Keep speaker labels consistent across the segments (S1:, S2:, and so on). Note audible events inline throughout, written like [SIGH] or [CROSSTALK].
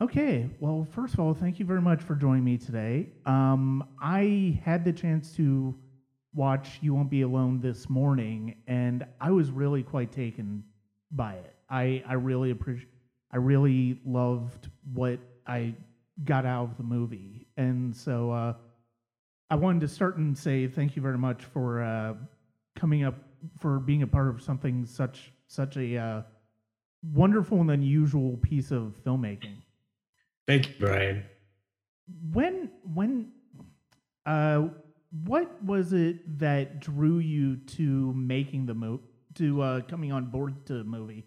S1: Okay, well, first of all, thank you very much for joining me today. Um, I had the chance to watch You Won't Be Alone this morning, and I was really quite taken by it. I, I really appreciate, I really loved what I got out of the movie, and so uh, I wanted to start and say thank you very much for uh, coming up for being a part of something such such a uh, wonderful and unusual piece of filmmaking.
S2: Thank you, Brian.
S1: When when uh what was it that drew you to making the movie to uh coming on board to the movie?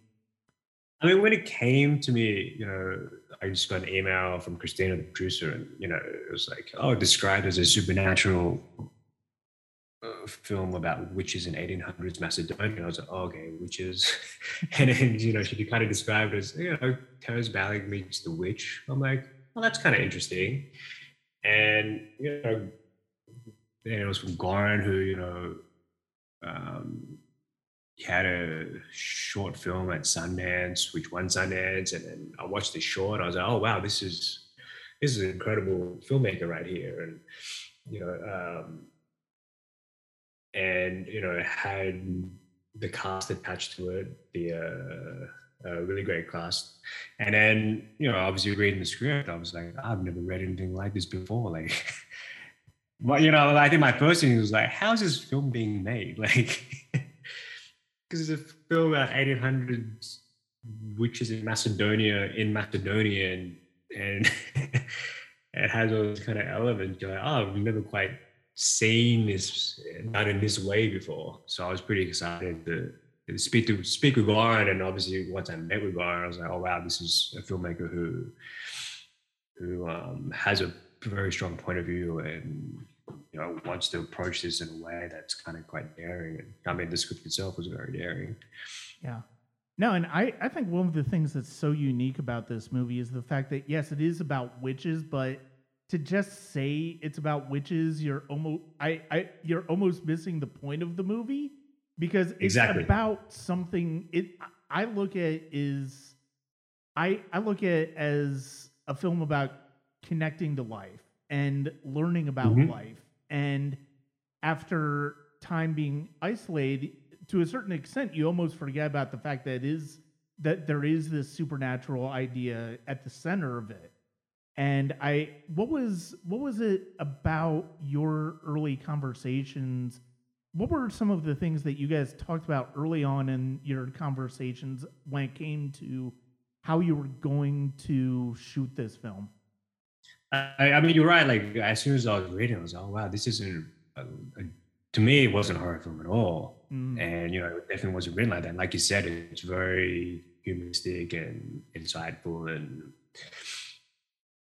S2: I mean, when it came to me, you know, I just got an email from Christina, the producer, and you know, it was like, oh, described as a supernatural film about witches in 1800s Macedonia. I was like, oh, okay, witches. [LAUGHS] and then, you know, she kind of described as, you know, Terrence Malick meets the witch. I'm like, well, that's kind of interesting. And, you know, and it was from Goran, who, you know, um, had a short film at Sundance, which won Sundance. And then I watched the short. I was like, oh, wow, this is, this is an incredible filmmaker right here. And, you know, um, and you know had the cast attached to it, the uh, uh, really great cast, and then you know obviously reading the script, I was like, I've never read anything like this before, like. [LAUGHS] but you know, I think my first thing was like, how's this film being made? [LAUGHS] Like, because it's a film about 1800 witches in Macedonia, in Macedonia, and, and [LAUGHS] it has all these kind of elements. You're like, oh, we've never quite seen this not in this way before. So I was pretty excited to, to speak to speak with Goran, and obviously once I met with Goran, I was like, oh wow, this is a filmmaker who who um, has a very strong point of view and you know wants to approach this in a way that's kind of quite daring. And I mean, the script itself was very daring.
S1: Yeah. No, and I, I think one of the things that's so unique about this movie is the fact that yes, it is about witches, but to just say it's about witches, you're almost I, I you're almost missing the point of the movie because it's
S2: exactly.
S1: about something it I look at is I I look at it as a film about connecting to life and learning about mm-hmm. life and after time being isolated to a certain extent you almost forget about the fact that it is that there is this supernatural idea at the center of it and I what was what was it about your early conversations? What were some of the things that you guys talked about early on in your conversations when it came to how you were going to shoot this film?
S2: I, I mean, you're right. Like as soon as I was reading, I was like, "Oh wow, this isn't." A, a, to me, it wasn't a horror film at all, mm. and you know, it definitely wasn't written like that. like you said, it's very humanistic and insightful, and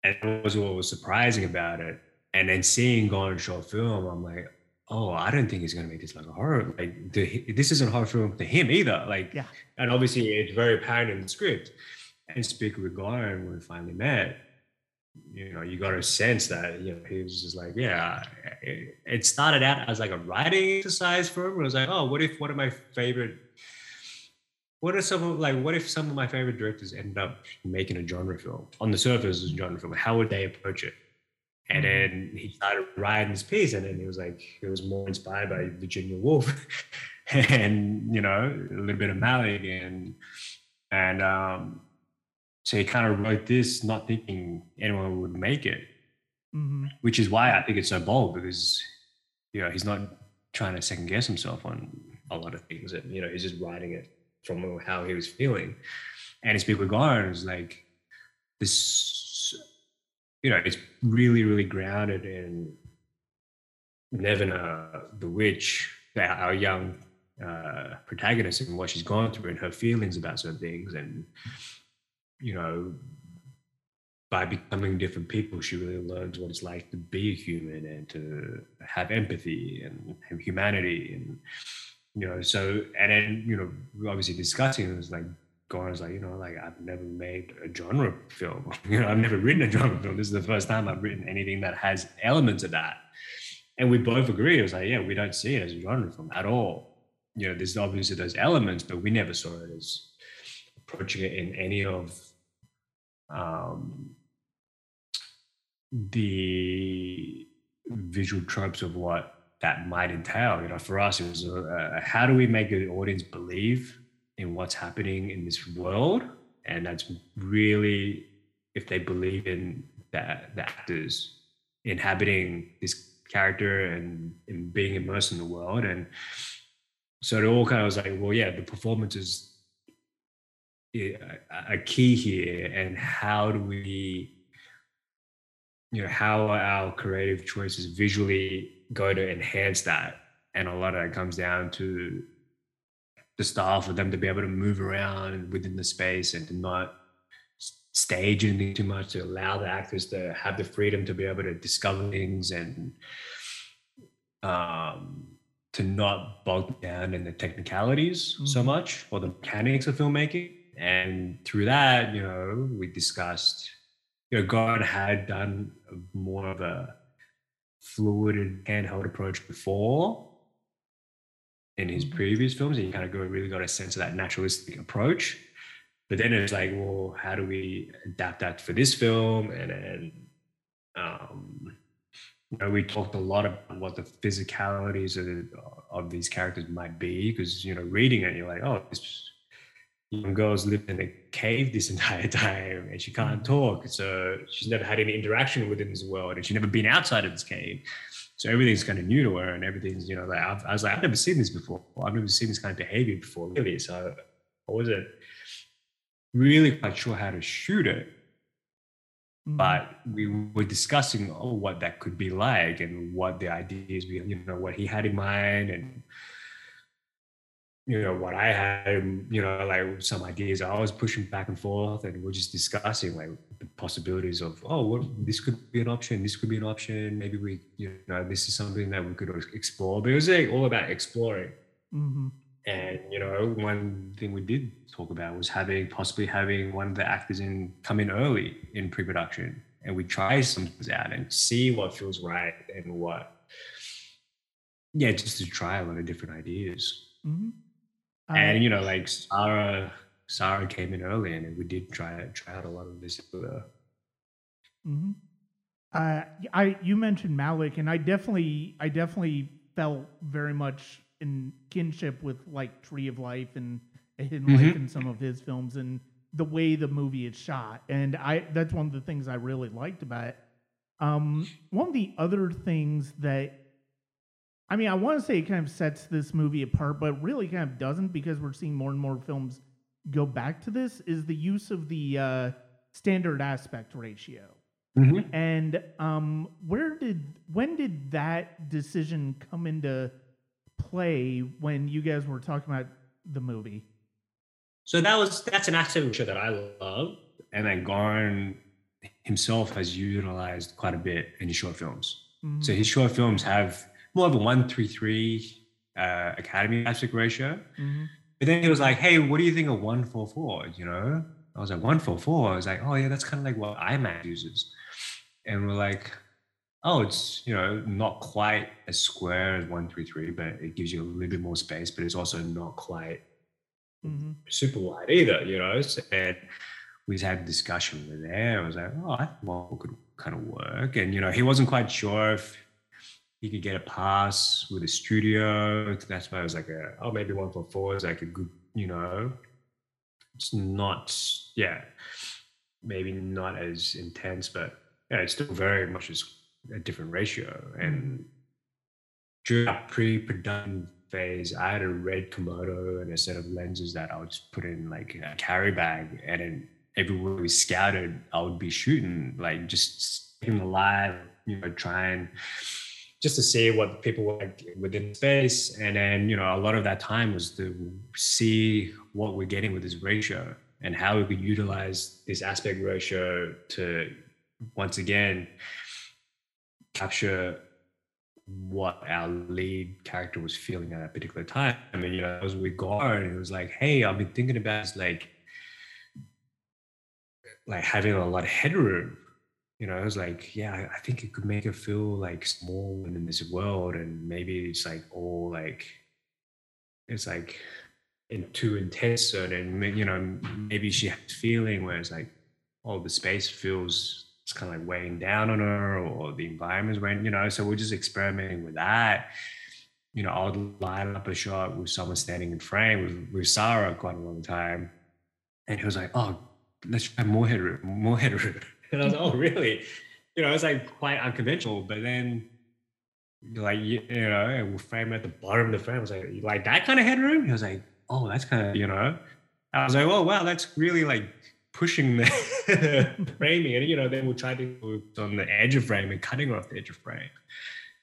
S2: and that was what was surprising about it. And then seeing Goran short film, I'm like, oh, I don't think he's gonna make this like a horror. Like the, this isn't a horror film to him either. Like,
S1: yeah.
S2: And obviously, it's very apparent in the script. And speak with Goran when we finally met, you know, you got a sense that you know he was just like, yeah. It, it started out as like a writing exercise for him. It was like, oh, what if one of my favorite what are some of like what if some of my favorite directors ended up making a genre film on the surface as a genre film how would they approach it and mm-hmm. then he started writing this piece and then he was like he was more inspired by virginia woolf [LAUGHS] and you know a little bit of malick and and um so he kind of wrote this not thinking anyone would make it mm-hmm. which is why i think it's so bold because you know he's not trying to second guess himself on a lot of things and you know he's just writing it from how he was feeling. And his people Goran was like this, you know, it's really, really grounded in Nevena, the witch, our young uh, protagonist, and what she's gone through and her feelings about certain things. And, you know, by becoming different people, she really learns what it's like to be a human and to have empathy and have humanity and you know, so and then you know, obviously discussing it was like going like, you know, like I've never made a genre film. [LAUGHS] You know, I've never written a genre film. This is the first time I've written anything that has elements of that. And we both agree. It was like, yeah, we don't see it as a genre film at all. You know, there's obviously those elements, but we never saw it as approaching it in any of um, the visual tropes of what that might entail. You know, for us, it was uh, how do we make the audience believe in what's happening in this world, and that's really if they believe in that the actors inhabiting this character and, and being immersed in the world. And so it all kind of was like well yeah the performance is a key here. And how do we you know how are our creative choices visually go to enhance that and a lot of it comes down to the style for them to be able to move around within the space and to not stage anything too much to allow the actors to have the freedom to be able to discover things and um, to not bog down in the technicalities mm-hmm. so much or the mechanics of filmmaking. And through that, you know, we discussed, you know, God had done more of a fluid and handheld approach before in his mm-hmm. previous films. And you kind of go, really got a sense of that naturalistic approach. But then it's like, well, how do we adapt that for this film? And then, um, you know, we talked a lot about what the physicalities of, of these characters might be, because you know, reading it, you're like, oh, this young girl's lived in a cave this [LAUGHS] entire time and she can't mm. talk, so she's never had any interaction within this world, and she's never been outside of this cave. So everything's kind of new to her, and everything's you know, like I've, I was like, I've never seen this before. I've never seen this kind of behavior before, really. So I wasn't really quite sure how to shoot it. Mm-hmm. But we were discussing oh, what that could be like and what the ideas, we, you know, what he had in mind and you know what I had, you know, like some ideas I was pushing back and forth, and we're just discussing like the possibilities of, oh, what, this could be an option, this could be an option. Maybe we, you know, this is something that we could explore. But it was like all about exploring. Mm-hmm. And you know, one thing we did talk about was having possibly having one of the actors in come in early in pre-production, and we try some things out and see what feels right and what, yeah, just to try a lot of different ideas. Mm-hmm. And you know, like Sarah, Sarah came in early, and we did try try out a lot of this with her.
S1: Mm-hmm. Uh, I you mentioned Malick, and I definitely I definitely felt very much in kinship with like Tree of Life and Hidden mm-hmm. Life in some of his films and the way the movie is shot. And I that's one of the things I really liked about it. Um, one of the other things that I mean, I want to say it kind of sets this movie apart, but really kind of doesn't because we're seeing more and more films go back to this is the use of the uh, standard aspect ratio. Mm-hmm. And um, where did when did that decision come into play when you guys were talking about the movie?
S2: So that was that's an aspect that I love, and that Goran himself has utilized quite a bit in his short films. Mm-hmm. So his short films have more of a one three three uh, Academy aspect ratio. Mm-hmm. But then he was like, "Hey, what do you think of one four four? You know?" I was like, "One four four. I was like, "Oh yeah, that's kind of like what IMAX uses." And we're like, oh, it's you know not quite as square as one three three, but it gives you a little bit more space, but it's also not quite mm-hmm. super wide either, you know. And we had a discussion with there. I was like, oh, I well, could kind of work, and you know, he wasn't quite sure if he could get a pass with a studio. That's why I was like, oh, maybe one four four is like a good, you know, it's not, yeah, maybe not as intense, but yeah, it's still very much as a different ratio. Mm. And during that pre-production phase, I had a red Komodo and a set of lenses that I would just put in like a carry bag, and then everywhere we scouted, I would be shooting, like just keeping alive, you know, trying just to see what people were like within space. And then, you know, a lot of that time was to see what we're getting with this ratio and how we could utilize this aspect ratio to once again capture what our lead character was feeling at that particular time. I mean, you know, as we go on, it was like, hey, I've been thinking about like like having a lot of headroom. You know, it was like, yeah, I think it could make her feel like small in this world, and maybe it's like all like it's like in too intense, and you know, maybe she has feeling where it's like, oh, the space feels it's kind of like weighing down on her or the environment's weighing, you know. So we're just experimenting with that. You know, I would line up a shot with someone standing in frame with, with Sarah quite a long time. And he was like, oh, let's try more headroom, more headroom. [LAUGHS] And I was like, oh, really? You know, it's like quite unconventional. But then, like, you, you know, frame at the bottom of the frame. I was like, like that kind of headroom? He was like, oh, that's kind of, you know. I was like, oh, wow, that's really like pushing the [LAUGHS] framing. And, you know, then we'll try to move on the edge of frame and cutting off the edge of frame.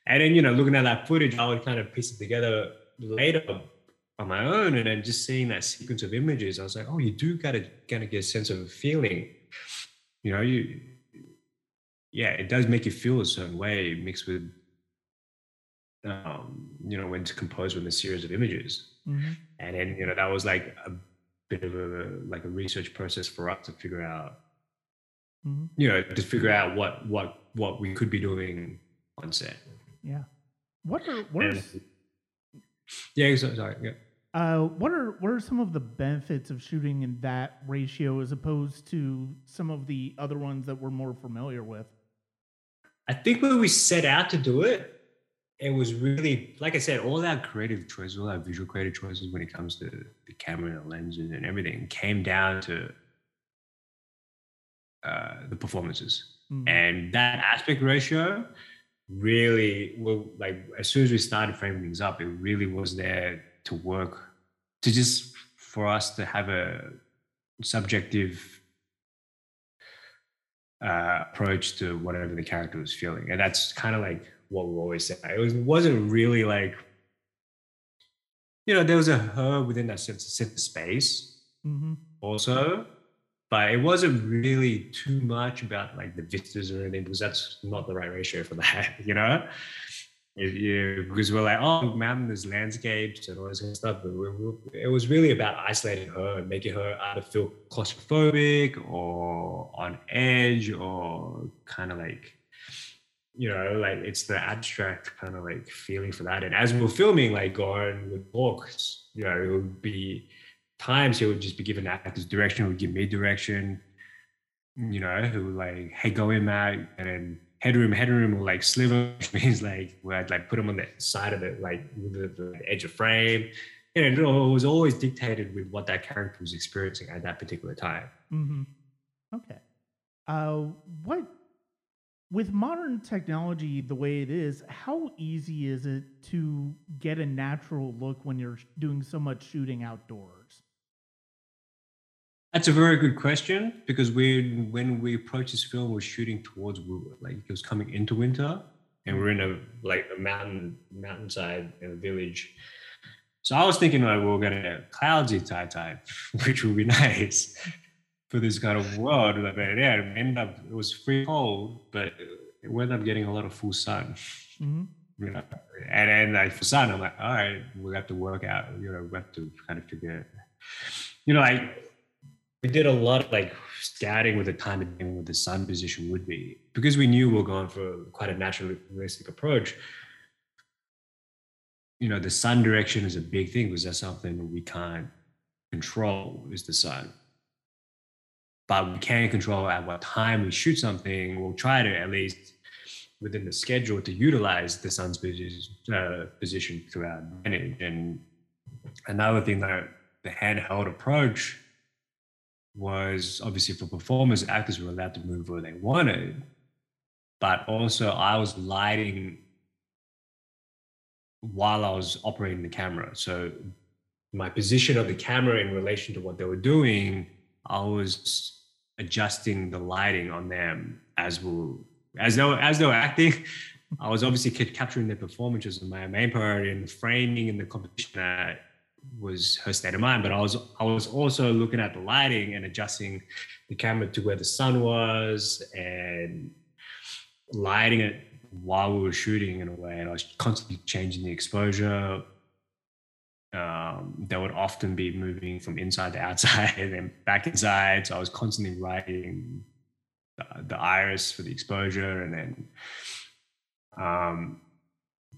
S2: And then, you know, looking at that footage, I would kind of piece it together later on my own. And then just seeing that sequence of images, I was like, oh, you do gotta kind of get a sense of a feeling. You know, you yeah, it does make you feel a certain way mixed with um, you know, when it's composed with a series of images. Mm-hmm. And then, you know, that was like a bit of a like a research process for us to figure out, mm-hmm. you know, to figure out what what what we could be doing on set.
S1: Yeah. What are what are,
S2: yeah, sorry. Yeah.
S1: Uh, what are what are some of the benefits of shooting in that ratio as opposed to some of the other ones that we're more familiar with?
S2: I think when we set out to do it, it was really like I said, all our creative choices, all our visual creative choices when it comes to the camera and the lenses and everything came down to uh, the performances. Mm-hmm. And that aspect ratio really well like as soon as we started framing things up, it really was there to work to just for us to have a subjective uh, approach to whatever the character was feeling, and that's kind of like what we always say. It was wasn't really like you know there was a her within that sense of space mm-hmm. also, but it wasn't really too much about like the vistas or anything because that's not the right ratio for that, [LAUGHS] you know. Yeah, because we're like, oh, mountainous landscapes and all this kind of stuff. But we, we, it was really about isolating her and making her either feel claustrophobic or on edge or kind of like, you know, like it's the abstract kind of like feeling for that. And as we were filming, like going with books, you know, it would be times he would just be giving actors direction, would give me direction, you know, who like, hey, go in, Matt. And then headroom, headroom or like sliver, [LAUGHS] which means like where I'd like put them on the side of it, like the, the edge of frame. And it was always dictated with what that character was experiencing at that particular time.
S1: Mm-hmm. Okay. Uh, what with modern technology the way it is, how easy is it to get a natural look when you're doing so much shooting outdoors?
S2: That's a very good question because we, when we approached this film, we're shooting towards like it was coming into winter, and we're in a like a mountain mountainside in a village. So I was thinking like we are gonna have cloudsy type type, [LAUGHS] which would be [LAUGHS] nice for this kind of world. But yeah, it ended up it was free cold, but it ended up getting a lot of full sun. Mm-hmm. You know, and then like for sun, I'm like, all right, we have to work out. You know, we have to kind of figure. You know, like we did a lot of like scouting with the time and what the sun position would be. Because we knew we were going for quite a naturalistic approach you know the sun direction is a big thing because that's something we can't control is the sun. But we can control at what time we shoot something. We'll try to at least within the schedule to utilize the sun's position, uh, position to our advantage and another thing that the handheld approach was obviously for performers, actors were allowed to move where they wanted, but also I was lighting while I was operating the camera. So my position of the camera in relation to what they were doing, I was adjusting the lighting on them as well as they were, as they were acting. I was obviously capturing their performances and my main priority in the framing and the composition that was her state of mind. But I was I was also looking at the lighting and adjusting the camera to where the sun was and lighting it while we were shooting in a way. And I was constantly changing the exposure. Um, they would often be moving from inside to outside [LAUGHS] and then back inside. So I was constantly writing the, the iris for the exposure and then um,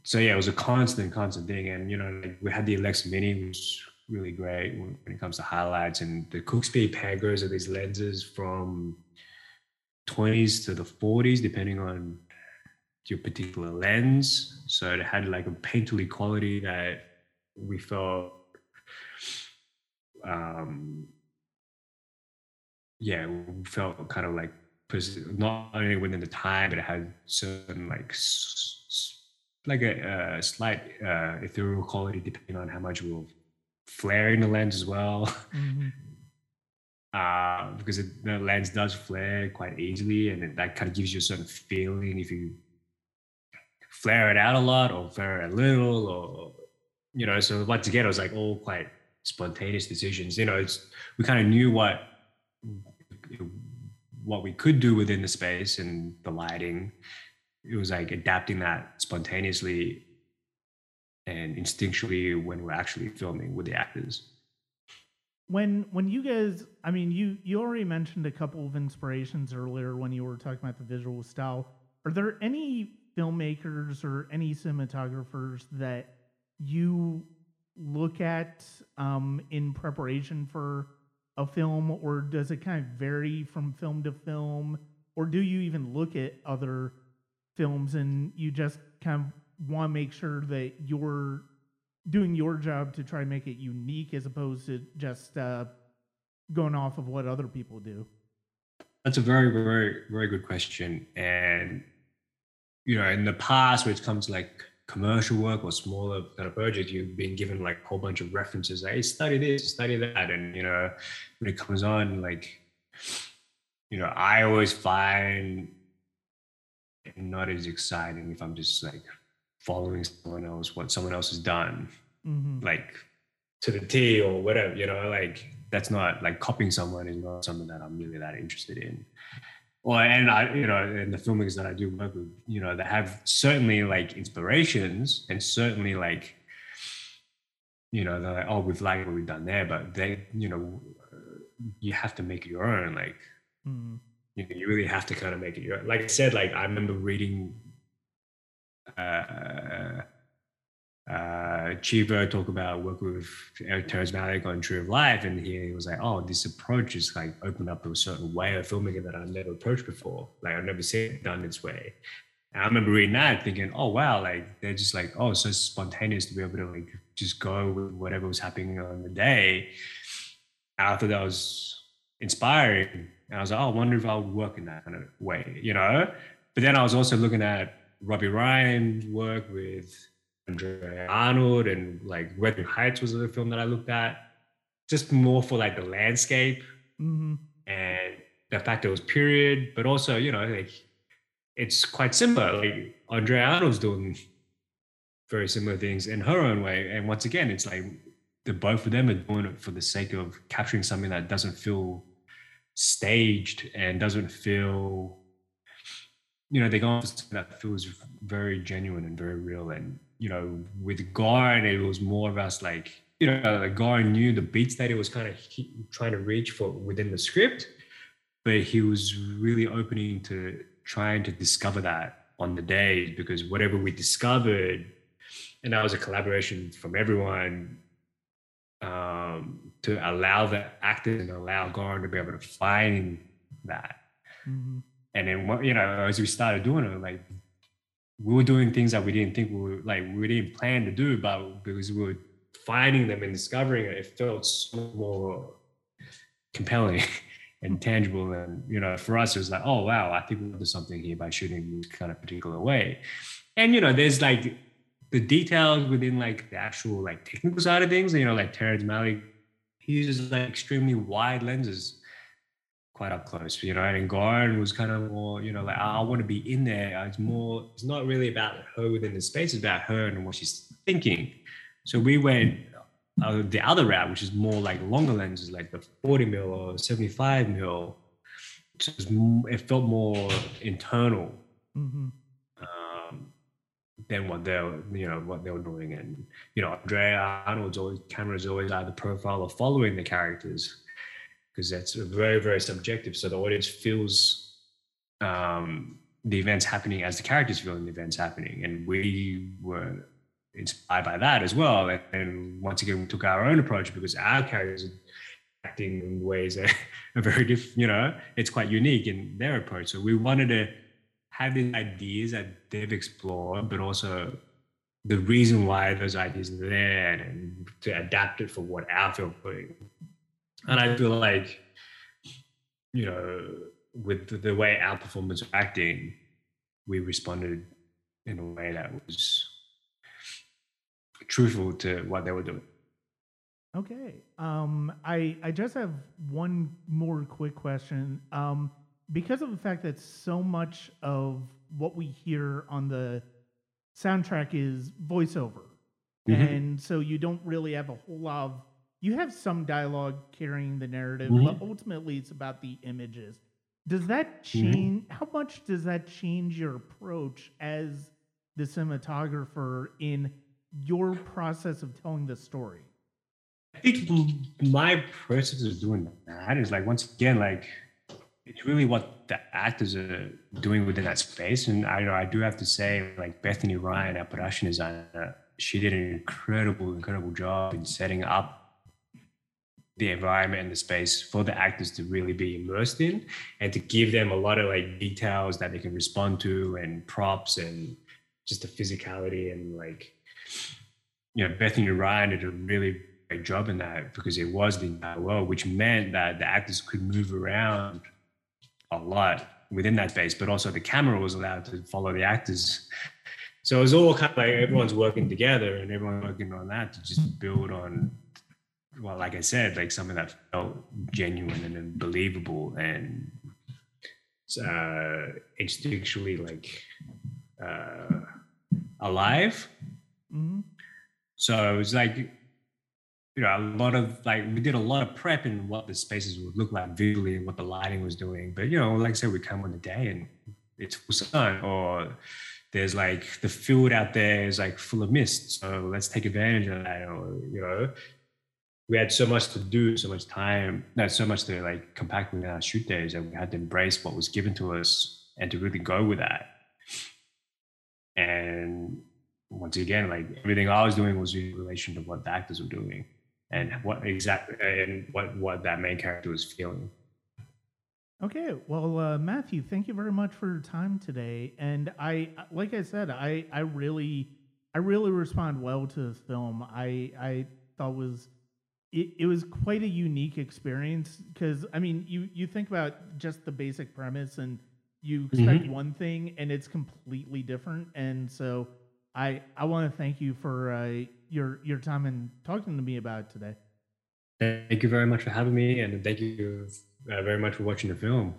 S2: so yeah, it was a constant, constant thing. And you know, like we had the Alexa Mini, which really great when, when it comes to highlights, and the Cooke Speed Panchros are these lenses from 20s to the 40s, depending on your particular lens. So it had like a painterly quality that we felt, um, yeah, we felt kind of like not only within the time, but it had certain like like a, a slight uh, ethereal quality depending on how much we'll flare in the lens as well. Mm-hmm. [LAUGHS] Uh, because it, the lens does flare quite easily, and it, that kind of gives you a certain feeling if you flare it out a lot or flare it a little, or you know. So once again, it was like all quite spontaneous decisions. You know, it's we kind of knew what what we could do within the space and the lighting. It was like adapting that spontaneously and instinctually when we're actually filming with the actors.
S1: When when you guys i mean you you already mentioned a couple of inspirations earlier when you were talking about the visual style. Are there any filmmakers or any cinematographers that you look at um, in preparation for a film or does it kind of vary from film to film? Or do you even look at other films and you just kind of want to make sure that you're doing your job to try and make it unique as opposed to just uh, going off of what other people do?
S2: That's a very, very, very good question. And, you know, in the past, when it comes to like commercial work or smaller kind of projects, you've been given like a whole bunch of references. Like, hey, study this, study that. And, you know, when it comes on, like, you know, I always find not as exciting if I'm just like following someone else, what someone else has done, mm-hmm. like to the T or whatever, you know, like that's not like copying someone is not something that I'm really that interested in. Or and I, you know, and the filmmakers that I do work with, you know, they have certainly like inspirations and certainly like, you know, they're like, oh, we've liked what we've done there, but they, you know, you have to make it your own. Like, mm. You know, you really have to kind of make it your. Like I said, like I remember reading uh, uh, Chivo talk about working with Terrence Malick on Tree of Life, and he was like, "Oh, this approach is like opened up to a certain way of filmmaking that I've never approached before. Like I've never seen it done this way." And I remember reading that, thinking, "Oh wow, like they're just like oh, so spontaneous to be able to like just go with whatever was happening on the day." I thought that was inspiring, and I was like, "Oh, I wonder if I would work in that kind of way," you know. But then I was also looking at Robbie Ryan's work with Andrea Arnold and like Wuthering Heights was a film that I looked at. Just more for like the landscape mm-hmm. and the fact it was period, but also, you know, like it's quite similar. Like Andrea Arnold's doing very similar things in her own way. And once again, it's like the both of them are doing it for the sake of capturing something that doesn't feel staged and doesn't feel you know, they go on that feels very genuine and very real. And, you know, with Goran, it was more of us like, you know, like knew the beats that he was kind of trying to reach for within the script, but he was really opening to trying to discover that on the day because whatever we discovered, and that was a collaboration from everyone um, to allow the actors and allow Goran to be able to find that. Mm-hmm. And then you know as we started doing it like we were doing things that we didn't think we were like we didn't plan to do but because we were finding them and discovering it it felt so more compelling [LAUGHS] and tangible. And you know for us it was like oh wow i think we'll do something here by shooting this kind of particular way. And you know there's like the details within like the actual like technical side of things you know like terrence malick he uses like extremely wide lenses quite up close, you know. And Goran was kind of more, you know, like I, want to be in there. It's more, it's not really about her within the space, it's about her and what she's thinking. So we went uh, the other route, which is more like longer lenses, like the 40 mil or 75 mil. it felt more internal mm-hmm. Than what they're, you know, what they were doing. And you know, Andrea Arnold's always cameras always either profile or following the characters because that's very very subjective so the audience feels um, the events happening as the characters feeling the events happening and we were inspired by that as well and, and once again we took our own approach because our characters acting in ways that [LAUGHS] are very different. You know, it's quite unique in their approach. So we wanted to have these ideas that they've explored, but also the reason why those ideas are there and to adapt it for what our film doing. And I feel like, you know, with the, the way our performers are acting, we responded in a way that was truthful to what they were doing.
S1: Okay. Um, I I just have one more quick question. Um, because of the fact that so much of what we hear on the soundtrack is voiceover, mm-hmm. and so you don't really have a whole lot of. You have some dialogue carrying the narrative, mm-hmm. but ultimately it's about the images. Does that change? Mm-hmm. How much does that change your approach as the cinematographer in your process of telling the story?
S2: I think my process of doing that is like once again like it's really what the actors are doing within that space. And I know I do have to say, like Bethany Ryan, our production designer, she did an incredible, incredible job in setting up the environment and the space for the actors to really be immersed in and to give them a lot of like details that they can respond to and props and just the physicality and like you know Bethany Ryan did a really great job in that because it was the entire world, which meant that the actors could move around a lot within that base, but also the camera was allowed to follow the actors. So it was all kind of like everyone's working together and everyone working on that to just build on, well, like I said, like something that felt genuine and believable and uh, instinctually like uh, alive. Mm-hmm. So it was like you know, a lot of like we did a lot of prep in what the spaces would look like visually and what the lighting was doing. But you know, like I said, we come on the day and it's full sun, or there's like the field out there is like full of mist. So let's take advantage of that. Or you know, we had so much to do, so much time, not so much to like compact within our shoot days that we had to embrace what was given to us and to really go with that. And once again, like everything I was doing was in relation to what the actors were doing and what exactly and what what that main character was feeling.
S1: Okay, well, uh, Matthew, thank you very much for your time today. And I, like I said, I I really I really respond well to this film. I I thought was it, it was quite a unique experience because I mean you you think about just the basic premise and you expect mm-hmm. one thing and it's completely different. And so I I want to thank you for uh, your your time and talking to me about today.
S2: Thank you very much for having me, and thank you uh, very much for watching the film.